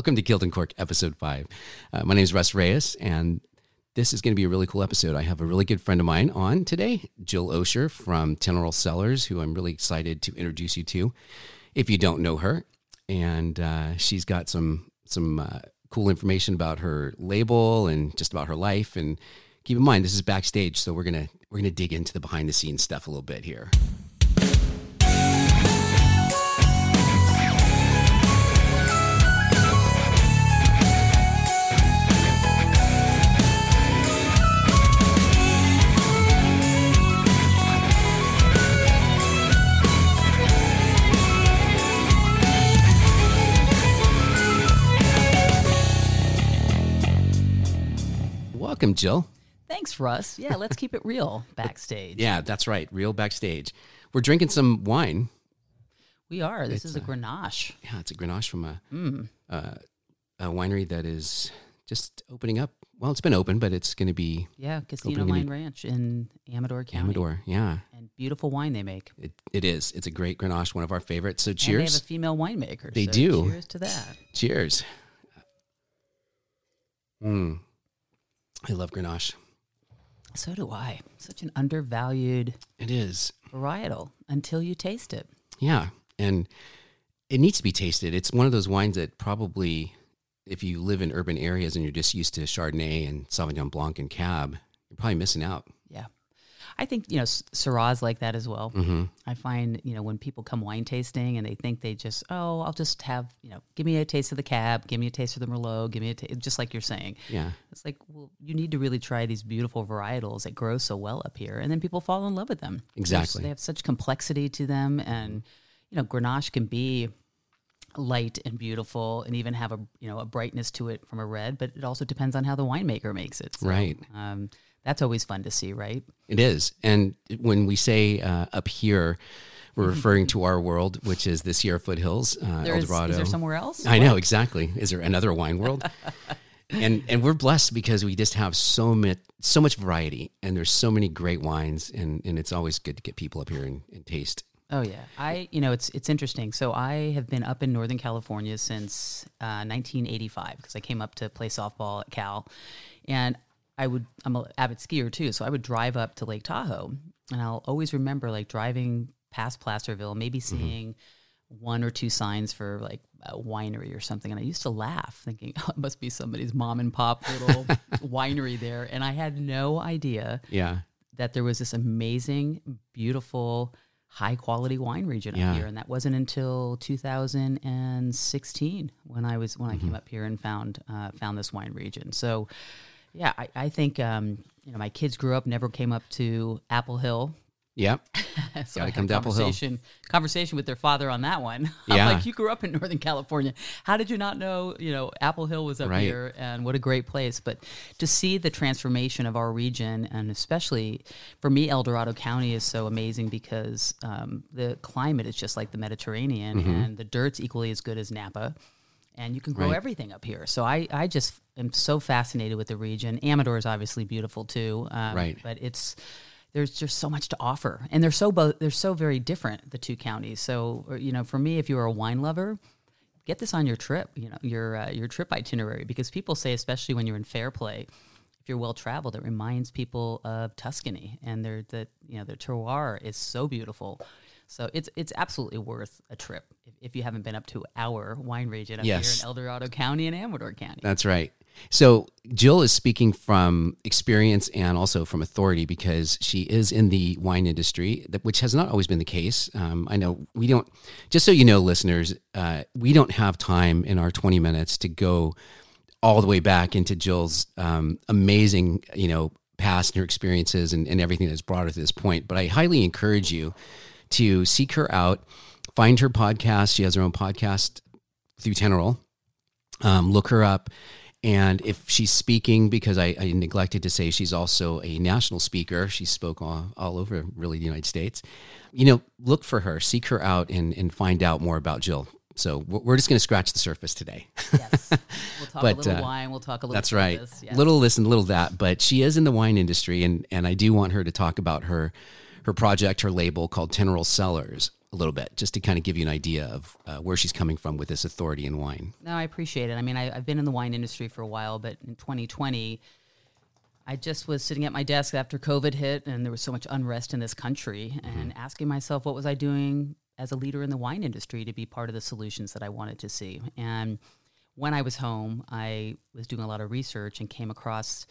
Welcome to and Cork, episode five. Uh, my name is Russ Reyes, and this is going to be a really cool episode. I have a really good friend of mine on today, Jill Osur from Teneral Cellars, who I'm really excited to introduce you to if you don't know her. And uh, she's got some some uh, cool information about her label and just about her life. And keep in mind, this is backstage, so we're gonna we're gonna dig into the behind the scenes stuff a little bit here. Welcome, Jill. Thanks, Russ. Yeah, let's keep it real backstage. Yeah, that's right. Real backstage. We're drinking some wine. We are. This is a Grenache. Yeah, it's a Grenache from a, uh, a winery that is just opening up. Well, it's been open, but it's going to be Yeah, Casino Mine new- Ranch in Amador County. Amador. Yeah, And beautiful wine they make. it, it is. It's a great Grenache, one of our favorites. So And they have cheers. a female winemaker. They so do. Cheers to that. cheers. Mm. I love Grenache. So do I. Such an undervalued It is. varietal until you taste it. Yeah, and it needs to be tasted. It's one of those wines that probably, if you live in urban areas and you're just used to Chardonnay and Sauvignon Blanc and Cab, you're probably missing out. Yeah. I think, you know, Syrah's like that as well. Mm-hmm. I find, you know, when people come wine tasting and they think they just, oh, I'll just have, you know, give me a taste of the cab, give me a taste of the Merlot, give me a taste, just like you're saying. Yeah, It's like, well, you need to really try these beautiful varietals that grow so well up here. And then people fall in love with them. Exactly. They have such complexity to them. And, you know, Grenache can be light and beautiful and even have a, you know, a brightness to it from a red, but it also depends on how the winemaker makes it. So, Right. Um, that's always fun to see, right? it is. And when we say uh, up here, we're referring to our world, which is the Sierra foothills, uh, El Dorado. is there somewhere else? I know exactly. Is there another wine world? and and we're blessed because we just have so much so much variety, and there's so many great wines, and and it's always good to get people up here and, and taste. Oh yeah, I you know it's it's interesting. So I have been up in Northern California since uh, 1985 because I came up to play softball at Cal, and I would I'm an avid skier too, so I would drive up to Lake Tahoe, and I'll always remember like driving past Placerville, maybe seeing one or two signs for like a winery or something, and I used to laugh, thinking oh, it must be somebody's mom and pop little winery there, and I had no idea Yeah, that there was this amazing, beautiful, high quality wine region Yeah. up here, and that wasn't until 2016 when I was when I Mm-hmm. came up here and found uh, found this wine region. So, yeah, I, I think um, you know my kids grew up, never came up to Apple Hill. yeah. So Gotta I come to Apple Hill. conversation, with their father on that one. I'm Yeah. like, you grew up in Northern California. How did you not know? You know, Apple Hill was up Right. here, and what a great place. But to see the transformation of our region, and especially for me, El Dorado County is so amazing because um, the climate is just like the Mediterranean, Mm-hmm. and the dirt's equally as good as Napa. And you can grow Right. everything up here. So I, I just am so fascinated with the region. Amador is obviously beautiful too. Um, Right. But it's there's just so much to offer, and they're so both they're so very different the two counties. So you know, for me, if you're a wine lover, get this on your trip. You know, your uh, your trip itinerary because people say, especially when you're in Fairplay, if you're well traveled, it reminds people of Tuscany, and their the you know their terroir is so beautiful. So it's it's absolutely worth a trip if, if you haven't been up to our wine region up Yes. here in El Dorado County and Amador County. That's right. So Jill is speaking from experience and also from authority because she is in the wine industry, which has not always been the case. Um, I know we don't. Just so you know, listeners, uh, we don't have time in our twenty minutes to go all the way back into Jill's um, amazing, you know, past and her experiences and, and everything that's brought her to this point. But I highly encourage you to seek her out, find her podcast. She has her own podcast through Teneral um, look her up. And if she's speaking, because I, I neglected to say she's also a national speaker, she spoke all, all over really the United States. You know, look for her, seek her out, and, and find out more about Jill. So we're just going to scratch the surface today. Yes, we'll talk But, a little uh, wine. We'll talk a little. That's right. yes. Little this and little that, but she is in the wine industry, and and I do want her to talk about her her project, her label called Teneral Cellars. a little bit, just to kind of give you an idea of uh, where she's coming from with this authority in wine. No, I appreciate it. I mean, I, I've been in the wine industry for a while, but in 2020, I just was sitting at my desk after COVID hit, and there was so much unrest in this country, and asking myself, what was I doing as a leader in the wine industry to be part of the solutions that I wanted to see? And when I was home, I was doing a lot of research and came across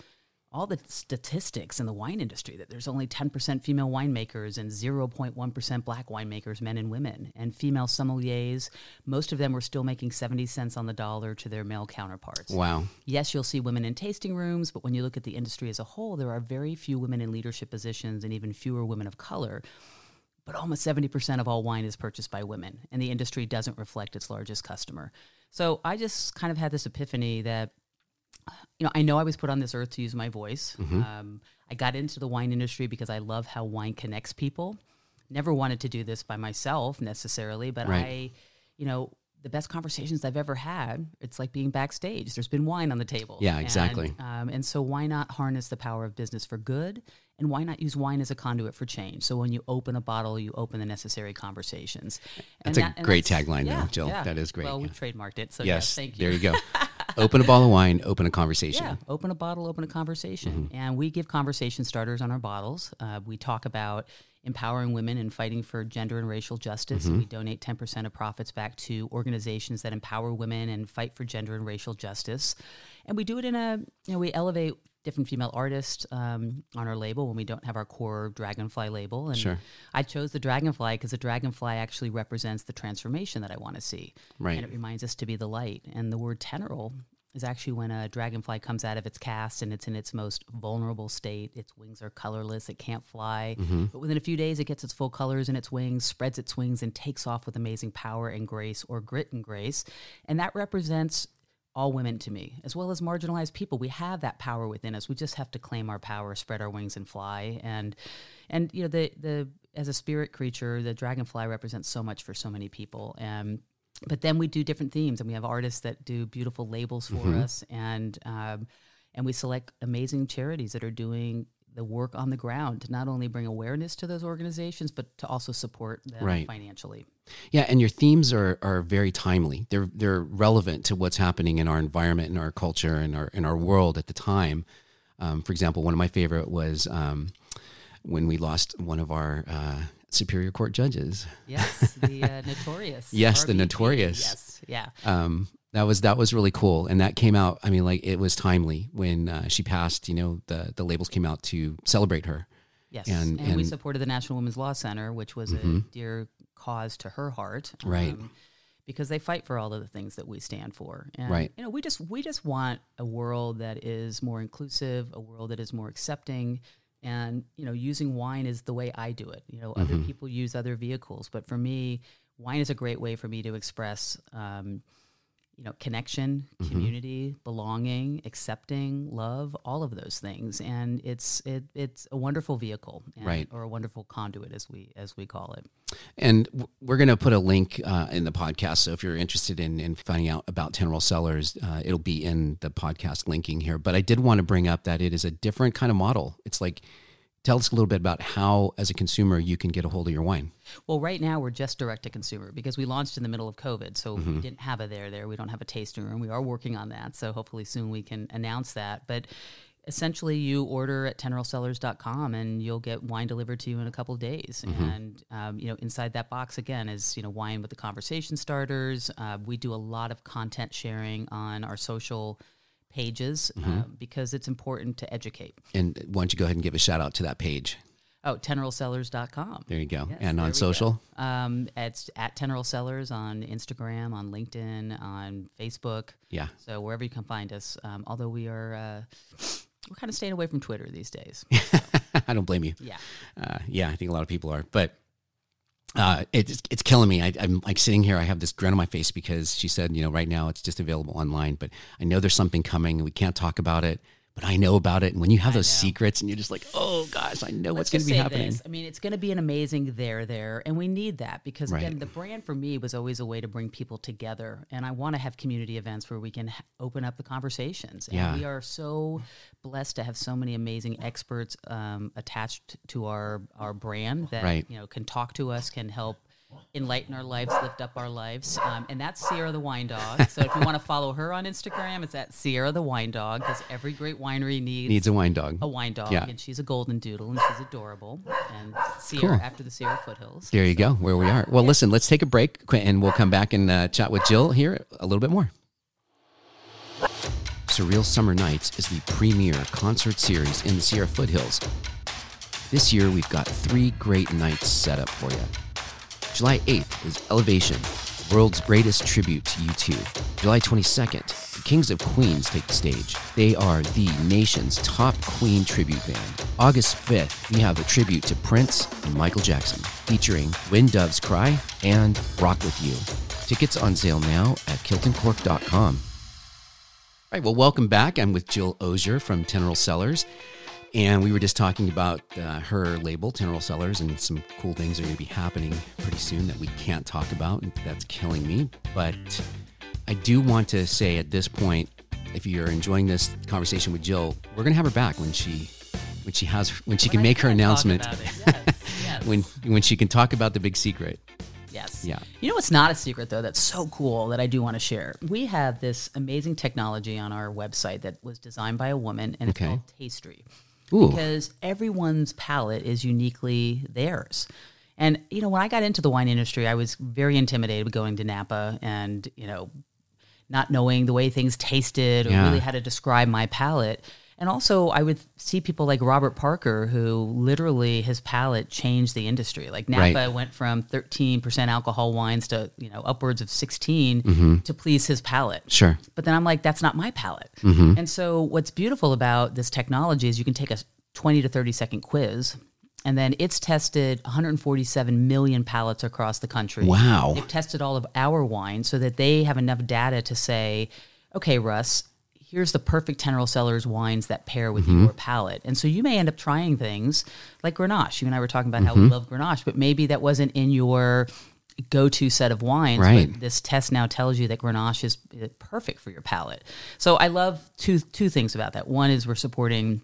all the statistics in the wine industry that there's only 10% female winemakers and 0.1% black winemakers, men and women, and female sommeliers. Most of them were still making 70 cents on the dollar to their male counterparts. Wow. Yes, you'll see women in tasting rooms, but when you look at the industry as a whole, there are very few women in leadership positions and even fewer women of color. But almost 70% of all wine is purchased by women, and the industry doesn't reflect its largest customer. So I just kind of had this epiphany that you know, I know I was put on this earth to use my voice. Mm-hmm. Um, I got into the wine industry because I love how wine connects people. Never wanted to do this by myself necessarily, but Right. I, you know, the best conversations I've ever had, it's like being backstage. There's been wine on the table. Yeah, And, exactly. um, and so, why not harness the power of business for good? And why not use wine as a conduit for change? So, when you open a bottle, you open the necessary conversations. And That's a that- and great that's- tagline, though, Jill. yeah. That is great, Well, we yeah. trademarked it. So, Yes. yes, thank you. There you go. open a bottle of wine, open a conversation. Yeah, open a bottle, open a conversation. Mm-hmm. And we give conversation starters on our bottles. Uh, we talk about empowering women and fighting for gender and racial justice. Mm-hmm. And we donate 10% of profits back to organizations that empower women and fight for gender and racial justice. And we do it in a, you know, we elevate different female artists um, on our label when we don't have our core dragonfly label. And Sure. I chose the dragonfly because the dragonfly actually represents the transformation that I want to see. Right. And it reminds us to be the light. And the word teneral is actually when a dragonfly comes out of its cast and it's in its most vulnerable state. Its wings are colorless, it can't fly. Mm-hmm. But within a few days, it gets its full colors in its wings, spreads its wings, and takes off with amazing power and grace, or grit and grace. And that represents all women to me, as well as marginalized people. We have that power within us. We just have to claim our power, spread our wings, and fly. And and you know the the as a spirit creature, the dragonfly represents so much for so many people. And but then we do different themes, and we have artists that do beautiful labels for us, and um, and we select amazing charities that are doing the work on the ground to not only bring awareness to those organizations, but to also support them Right. financially. Yeah, and your themes are are very timely. They're they're relevant to what's happening in our environment, in our culture, in our in our world at the time. Um, for example, one of my favorite was um, when we lost one of our uh, Superior Court judges. Yes, the uh, notorious. Yes, the Notorious. Yes, yeah. Um, that was that was really cool, and that came out. I mean, like it was timely when uh, she passed. You know, the the labels came out to celebrate her. Yes, And- and, we and- Mm-hmm. supported the National Women's Law Center, which was a dear cause to her heart, um, Right. because they fight for all of the things that we stand for. And, Right. You know, we just we just want a world that is more inclusive, a world that is more accepting, and you know, using wine is the way I do it. You know, Mm-hmm. other people use other vehicles, but for me, wine is a great way for me to express. Um, you know, connection, Mm-hmm. community, belonging, accepting, love, all of those things, and it's it, it's a wonderful vehicle, and, Right. or a wonderful conduit, as we as we call it. And we're going to put a link uh, in the podcast. So if you're interested in, in finding out about Teneral Cellars, uh, it'll be in the podcast linking here. But I did want to bring up that it is a different kind of model. It's like, tell us a little bit about how, as a consumer, you can get a hold of your wine. Well, right now we're just direct to consumer because we launched in the middle of COVID, so Mm-hmm. we didn't have a there there. We don't have a tasting room. We are working on that, so hopefully soon we can announce that. But essentially, you order at teneralcellars.com and you'll get wine delivered to you in a couple of days. Mm-hmm. And um, you know, inside that box again is you know wine with the conversation starters. Uh, we do a lot of content sharing on our social pages Mm-hmm. uh, because it's important to educate. And why don't you go ahead and give a shout out to that page? Oh, teneralcellars.com. There you go. Yes, and on social? Um, it's at Teneral Cellars on Instagram, on LinkedIn, on Facebook. Yeah. So wherever you can find us. Um, although we are, uh, we're kind of staying away from Twitter these days. I don't blame you. Yeah. Uh, yeah, I think a lot of people are, but uh, it's it's killing me. I, I'm like sitting here. I have this grin on my face because she said, you know, right now it's just available online, but I know there's something coming. and We can't talk about it, but I know about it. And when you have those secrets, and you're just like, oh gosh, I know what's Let's going to be happening. this. I mean, it's going to be an amazing there there, and we need that because Right. again, the brand for me was always a way to bring people together, and I want to have community events where we can open up the conversations. And Yeah. we are so blessed to have so many amazing experts um, attached to our our brand that Right. you know can talk to us, can help enlighten our lives, lift up our lives. Um, and that's Sierra the Wine Dog. So if you want to follow her on Instagram, it's at Sierra the Wine Dog because every great winery needs, Needs a wine dog. a wine dog. Yeah. And she's a golden doodle and she's adorable. And Sierra Cool. after the Sierra foothills. There you go, where we are. Well, listen, let's take a break and we'll come back and uh, chat with Jill here a little bit more. Surreal Summer Nights is the premier concert series in the Sierra Foothills. This year, we've got three great nights set up for you. July 8th is Elevation, world's greatest tribute to U2. July 22nd, the Kings of Queens take the stage. They are the nation's top Queen tribute band. August 5th, we have a tribute to Prince and Michael Jackson, featuring When Doves Cry and Rock With You. Tickets on sale now at kiltandcork.com. All right, well, welcome back. I'm with Jill Osur from Teneral Cellars. And we were just talking about uh, her label, Teneral Cellars, and some cool things are going to be happening pretty soon that we can't talk about. And that's killing me. But I do want to say at this point, if you're enjoying this conversation with Jill, we're going to have her back when she when she has when she can I make her can announcement. Yes, yes. when when she can talk about the big secret. Yes. Yeah. You know what's not a secret though that's so cool that I do want to share? We have this amazing technology on our website that was designed by a woman and it's Okay. called Tastery. Ooh. Because everyone's palate is uniquely theirs. And you know, when I got into the wine industry, I was very intimidated with going to Napa and, you know, not knowing the way things tasted or Yeah. really how to describe my palate. And also, I would see people like Robert Parker, who literally his palate changed the industry. Like Napa Right. went from 13% alcohol wines to you know upwards of 16 Mm-hmm. to please his palate. Sure. But then I'm like, that's not my palate. Mm-hmm. And so, what's beautiful about this technology is you can take a 20 to 30 second quiz, and then it's tested 147 million palates across the country. Wow. They've tested all of our wine so that they have enough data to say, okay, Russ, here's the perfect Teneral Cellars wines that pair with Mm-hmm. your palate. And so you may end up trying things like Grenache. You and I were talking about how Mm-hmm. we love Grenache, but maybe that wasn't in your go-to set of wines Right. but this test now tells you that grenache is perfect for your palate so i love two two things about that one is we're supporting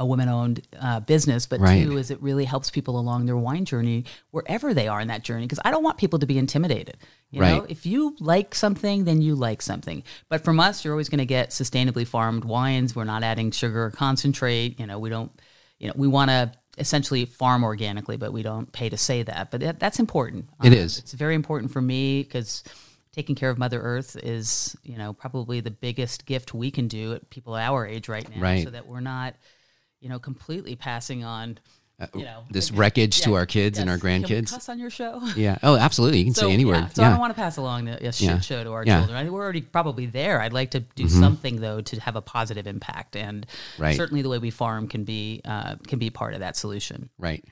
a women-owned uh, business but Right. two is it really helps people along their wine journey wherever they are in that journey because i don't want people to be intimidated you know if you like something then you like something but from us you're always going to get sustainably farmed wines we're not adding sugar or concentrate you know we don't you know we want to essentially farm organically but we don't pay to say that but that, that's important It Um, is. it's very important for me because taking care of mother earth is you know probably the biggest gift we can do at people our age right now Right. so that we're not you know completely passing on you know Uh, this wreckage to our kids and our grandkids. cuss on your show Yeah. Oh, absolutely. You can say any yeah, word. so I don't want to pass along the a shit Yeah. show to our Yeah. Mm-hmm. children. I think we're already probably there. I'd like to do something though to have a positive impact, and Right. certainly the way we farm can be uh, can be part of that solution. Right.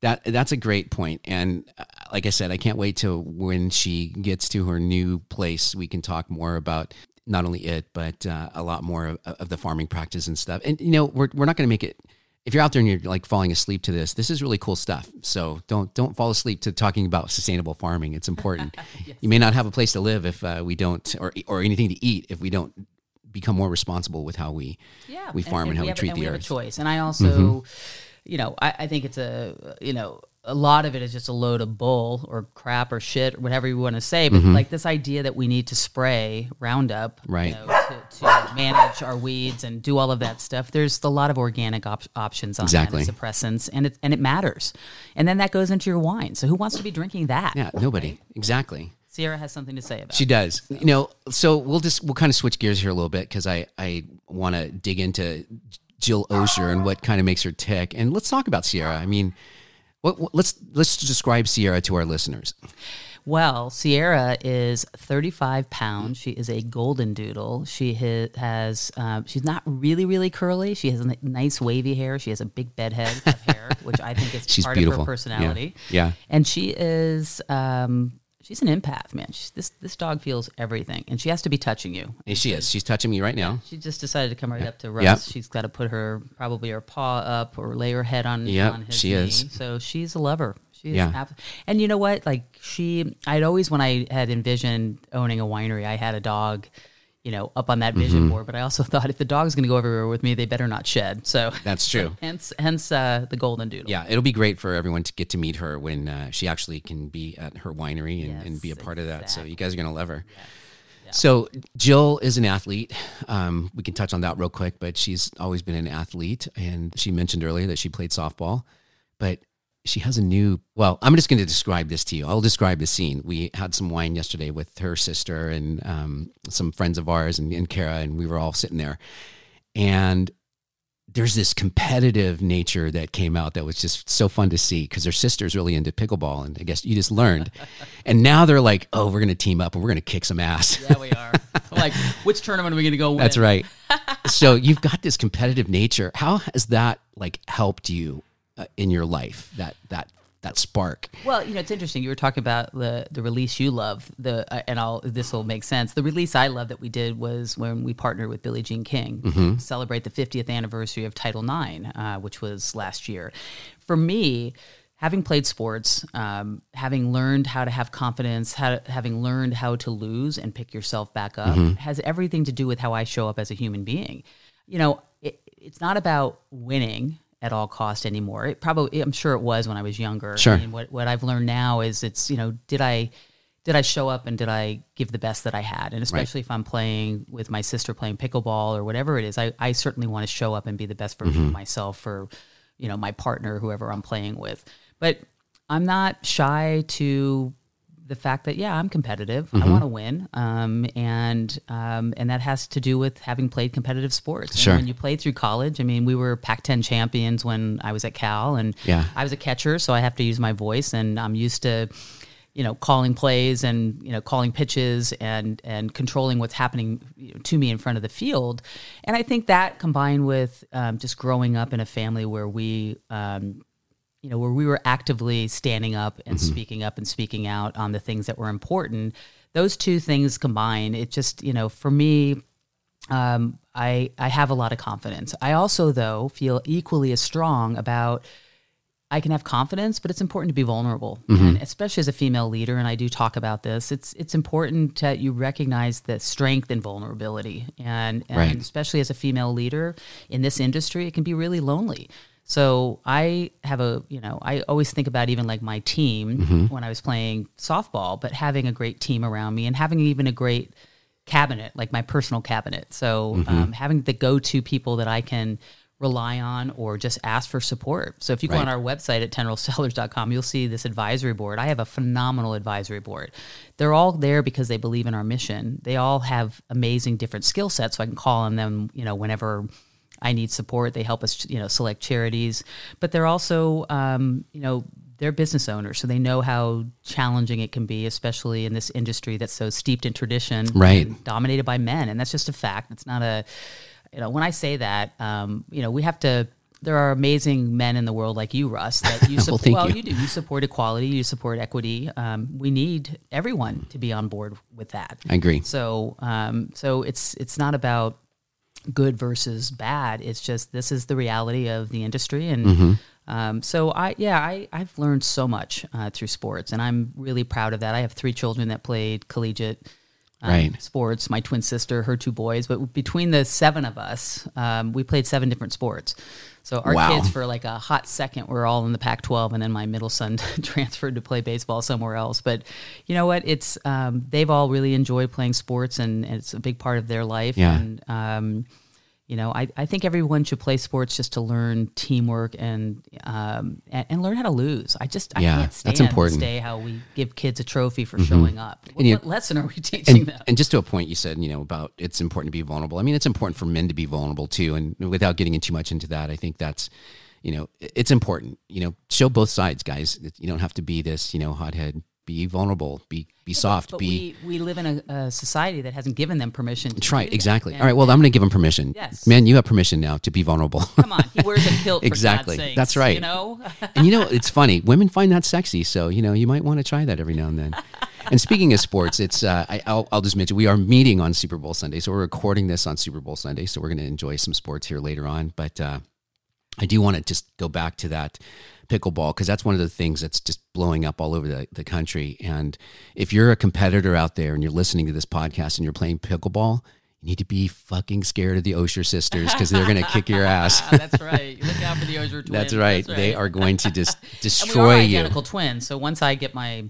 That that's a great point, and uh, like I said, I can't wait till when she gets to her new place. We can talk more about not only it, but uh, a lot more of, of the farming practice and stuff. And you know, we're we're not going to make it. If you're out there and you're like falling asleep to this, this is really cool stuff. So don't don't fall asleep to talking about sustainable farming. It's important. You may not have a place to live if uh, we don't, or or anything to eat if we don't become more responsible with how we yeah, we farm and, how we, have, treat and the we earth. Mm-hmm. a choice. And I also, you know, I, I think it's a you know a lot of it is just a load of bull or crap or shit or whatever you want to say. But like this idea that we need to spray Roundup, Mm-hmm. Right. you know, to, to manage our weeds and do all of that stuff. There's a lot of organic op- options on Exactly. that suppressants, and it and it matters. And then that goes into your wine. So who wants to be drinking that? Yeah, nobody exactly. Sierra has something to say about. She does. You know, so we'll just we'll kind of switch gears here a little bit because I I want to dig into Jill Osur and what kind of makes her tick, and let's talk about Sierra. I mean, what, what- let's let's describe Sierra to our listeners. Well, Sierra is 35 pounds. She is a golden doodle. She has, um, she's not really, really curly. She has a nice wavy hair. She has a big bed head of hair, which I think is She's part beautiful. of her personality. Yeah. Yeah. And she is, um, she's an empath, man. She's, this, this dog feels everything, and she has to be touching you. And she is. She's touching me right now. She just decided to come right up to Russ. Yep. She's got to put her probably her paw up or lay her head on, on she knee. is. So she's a lover. She's Yeah. ab- and you know what? Like she, I'd always when I had envisioned owning a winery, I had a dog. You know, up on that vision board. But I also thought if the dog's going to go everywhere with me, they better not shed. So That's true. hence, hence uh, the golden doodle. Yeah, it'll be great for everyone to get to meet her when uh, she actually can be at her winery and, and be a Yes, part of that. So you guys are going to love her. So Jill is an athlete. Um, we can touch on that real quick, but she's always been an athlete, and she mentioned earlier that she played softball, but she has a new. Well, I'm just going to describe this to you. I'll describe the scene. We had some wine yesterday with her sister and um, some friends of ours and, and Kara, and we were all sitting there, and there's this competitive nature that came out that was just so fun to see because their sister's really into pickleball and I guess you just learned. and now they're like, oh, we're going to team up and we're going to kick some ass. Yeah, we are. like, which tournament are we going to go win? That's right. so you've got this competitive nature. How has that like helped you uh, in your life? That that that spark. Well, you know, it's interesting. You were talking about the the release you love. The uh, and I'll this will make sense. The release I love that we did was when we partnered with Billie Jean King to celebrate the 50th anniversary of Title IX, uh, which was last year. For me, having played sports, um, having learned how to have confidence, how having learned how to lose and pick yourself back up, has everything to do with how I show up as a human being. You know, it, it's not about winning at all cost anymore. It probably, I'm sure it was when I was younger. Sure. I mean, what what I've learned now is it's you know, did I did I show up and did I give the best that I had? And especially if I'm playing with my sister playing pickleball or whatever it is, I, I certainly want to show up and be the best version of mm-hmm. myself for, you know, my partner, whoever I'm playing with. But I'm not shy to the fact that yeah, I'm competitive. I want to win, um, and um, and that has to do with having played competitive sports. And Sure. when you played through college, I mean, we were Pac-10 champions when I was at Cal, and Yeah. I was a catcher, so I have to use my voice, and I'm used to, you know, calling plays and you know calling pitches and and controlling what's happening you know, to me in front of the field. And I think that combined with um, just growing up in a family where we. Um, you know, where we were actively standing up and speaking up and speaking out on the things that were important. Those two things combined, it just, you know, for me, um, I I have a lot of confidence. I also, though, feel equally as strong about I can have confidence, but it's important to be vulnerable, and especially as a female leader. And I do talk about this. It's it's important that you recognize the strength and vulnerability, and and Right. especially as a female leader in this industry, it can be really lonely. So I have a, you know, I always think about even like my team when I was playing softball, but having a great team around me and having even a great cabinet, like my personal cabinet. So um, having the go-to people that I can rely on or just ask for support. So if you go on our website at teneralcellars.com, you'll see this advisory board. I have a phenomenal advisory board. They're all there because they believe in our mission. They all have amazing different skill sets. So I can call on them, you know, whenever I need support. They help us, you know, select charities, but they're also, um, you know, they're business owners, so they know how challenging it can be, especially in this industry that's so steeped in tradition, Right. dominated by men, and that's just a fact. It's not a, you know, when I say that, um, you know, we have to. There are amazing men in the world like you, Russ, that you Well, support. thank well, you. you do. You support equality. You support equity. Um, we need everyone to be on board with that. I agree. So, um, so it's it's not about good versus bad. It's just this is the reality of the industry, and Mm-hmm. um, so I yeah I I've learned so much uh, through sports, and I'm really proud of that. I have three children that played collegiate. um, Right. Sports. My twin sister, her two boys, but between the seven of us, um, we played seven different sports. So our Wow. kids, for like a hot second, were all in the Pac-12, and then my middle son transferred to play baseball somewhere else. But you know what? It's um, they've all really enjoyed playing sports, and, and it's a big part of their life. Yeah. And um, you know, I, I think everyone should play sports just to learn teamwork and um, and, and learn how to lose. I just I Yeah, can't that's important. this day how we give kids a trophy for showing up. What, you- what lesson are we teaching and, them? and just to a point you said you know about it's important to be vulnerable i mean it's important for men to be vulnerable too and without getting in too much into that i think that's you know it's important you know show both sides guys you don't have to be this you know hothead be vulnerable be be soft But be we, we live in a, a society that hasn't given them permission. To try exactly all right well i'm going to give him permission Yes. man you have permission now to be vulnerable Come on, he wears a kilt. Exactly. Sakes, That's right. You know, and you know it's funny women find that sexy so you know you might want to try that every now and then and speaking of sports it's uh, I, I'll, I'll just mention we are meeting on super bowl sunday so we're recording this on super bowl sunday so we're going to enjoy some sports here later on but uh, i do want to just go back to that pickleball because that's one of the things that's just blowing up all over the, the country and if you're a competitor out there and you're listening to this podcast and you're playing pickleball you need to be fucking scared of the Osur sisters because they're going to kick your ass. That's right. Look out for the Osur twins. That's right. They are going to just destroy And we are destroy you. identical twins. So once I get my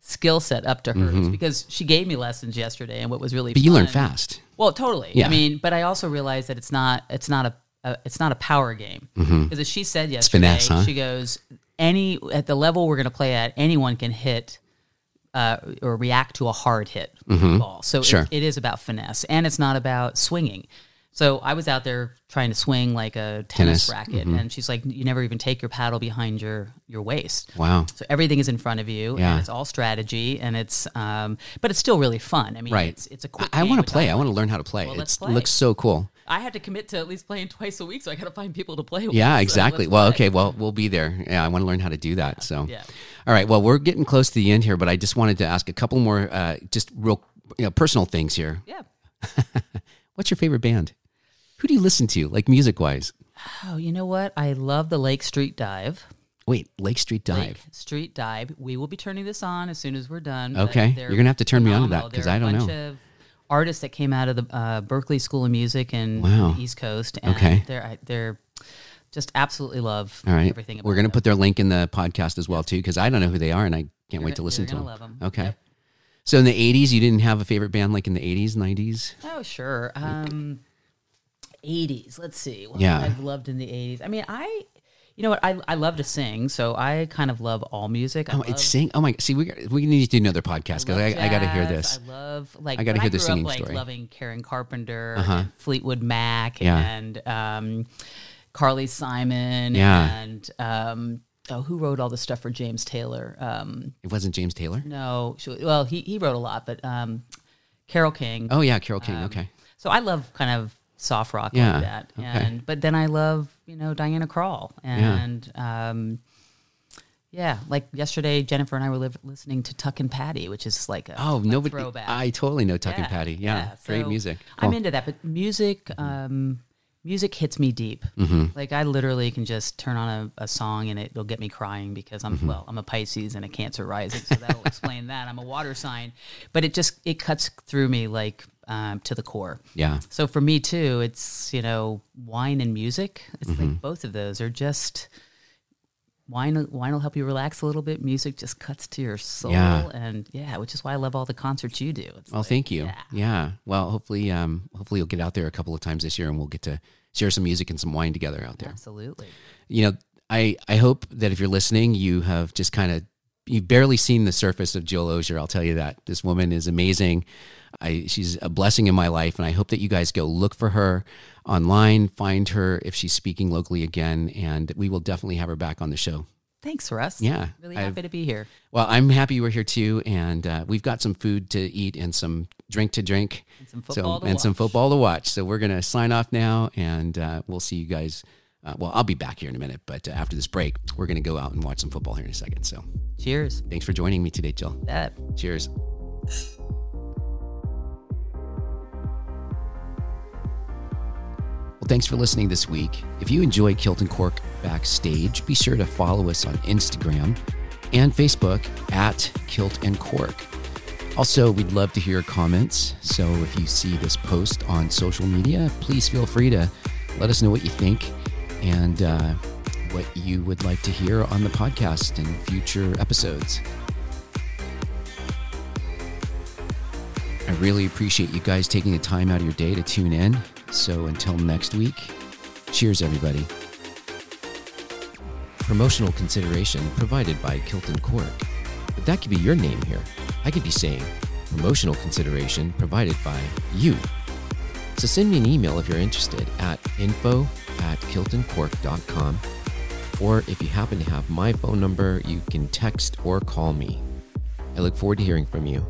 skill set up to hers, because she gave me lessons yesterday, and what was really Mm-hmm. But you learn fast. Well, totally. Yeah. I mean, but I also realized that it's not it's not a, a it's not a power game because as she said yesterday, Mm-hmm. finesse, huh? she goes any at the level we're going to play at, anyone can hit. Uh, or react to a hard hit ball. So Mm-hmm. Sure. it, it is about finesse, and it's not about swinging. So I was out there trying to swing like a tennis, Tennis. racket, and she's like, "You never even take your paddle behind your your waist." Wow. So everything is in front of you, Yeah. and it's all strategy, and it's um, but it's still really fun. I mean, Right. It's, it's a quick. I, game want to play. I want to learn how to play. Well, It looks so cool. I had to commit to at least playing twice a week, so I got to find people to play with. Yeah, exactly. let's Well, play. okay. Well, we'll be there. Yeah, I want to learn how to do that. So, yeah. all right. Well, we're getting close to the end here, but I just wanted to ask a couple more, uh, just real, you know, personal things here. Yeah. What's your favorite band? Who do you listen to, like music wise? Oh, you know what? I love the Lake Street Dive. Wait, Lake Street Dive. Lake Street Dive. We will be turning this on as soon as we're done. Okay. You're gonna have to turn me on to that, because I don't know. Of artists that came out of the uh, Berklee School of Music and Wow. the East Coast. And Okay. They're they're just absolutely love All right. everything. About We're going to put their link in the podcast as well, too, because I don't know who they are and I can't You're wait to listen to them. gonna. Okay. Yep. So in the 80s, you didn't have a favorite band like in the 80s, 90s? Oh, sure. Um, 80s. Let's see. What Yeah. I've loved in the 80s. I mean, I, you know what? I, I love to sing, so I kind of love all music. I Oh, love, it's sing. Oh my! See, we we need to do another podcast because I, love I got to hear this. I love like I gotta hear the grew up, singing like, story. Loving Karen Carpenter, Uh-huh. and Fleetwood Mac, Yeah. and um, Carly Simon, Yeah. and um, oh, who wrote all the stuff for James Taylor? Um, It wasn't James Taylor. no, she, well, he he wrote a lot, but um, Carole King. Oh yeah, Carole King. Um, okay. So I love kind of soft rock Yeah, like that. okay. And but then I love, you know, Diana Krall. And um yeah, like yesterday Jennifer and I were live, listening to Tuck and Patti, which is like a Oh, nobody. throwback. I totally know Tuck and Patti. Yeah, great so music. I'm into that, but music um music hits me deep. Mm-hmm. Like I literally can just turn on a, a song and it'll get me crying because I'm Mm-hmm. well, I'm a Pisces and a Cancer rising, so that'll explain that. I'm a water sign, but it just it cuts through me like um, to the core. yeah. So for me too, it's you know wine and music. It's Mm-hmm. like both of those are just wine. Wine will help you relax a little bit. Music just cuts to your soul, Yeah. and yeah, which is why I love all the concerts you do. It's Well, like, thank you. yeah. Yeah. Well, hopefully, um, hopefully you'll get out there a couple of times this year, and we'll get to share some music and some wine together out there. Absolutely. you know, I I hope that if you're listening, you have just kind of you've barely seen the surface of Jill Osur. I'll tell you that this woman is amazing. I she's a blessing in my life, and I hope that you guys go look for her online, find her if she's speaking locally again, and we will definitely have her back on the show. Thanks, Russ. Yeah, Really I've- happy to be here. Well, I'm happy you were here too, and uh, we've got some food to eat and some drink to drink, And some football to and some watch. football to watch. So we're gonna sign off now, and uh, we'll see you guys. Uh, well, I'll be back here in a minute, but uh, after this break, we're gonna go out and watch some football here in a second. So Cheers. thanks for joining me today, Jill. That. Cheers. Well, thanks for listening this week. If you enjoy Kilt and Cork Backstage, be sure to follow us on Instagram and Facebook at Kilt and Cork. Also, we'd love to hear comments. So if you see this post on social media, please feel free to let us know what you think and uh, what you would like to hear on the podcast in future episodes. I really appreciate you guys taking the time out of your day to tune in. So until next week, cheers, everybody. Promotional consideration provided by Kilt and Cork. But that could be your name here. I could be saying promotional consideration provided by you. So send me an email if you're interested at info at kiltandcork.com. Or if you happen to have my phone number, you can text or call me. I look forward to hearing from you.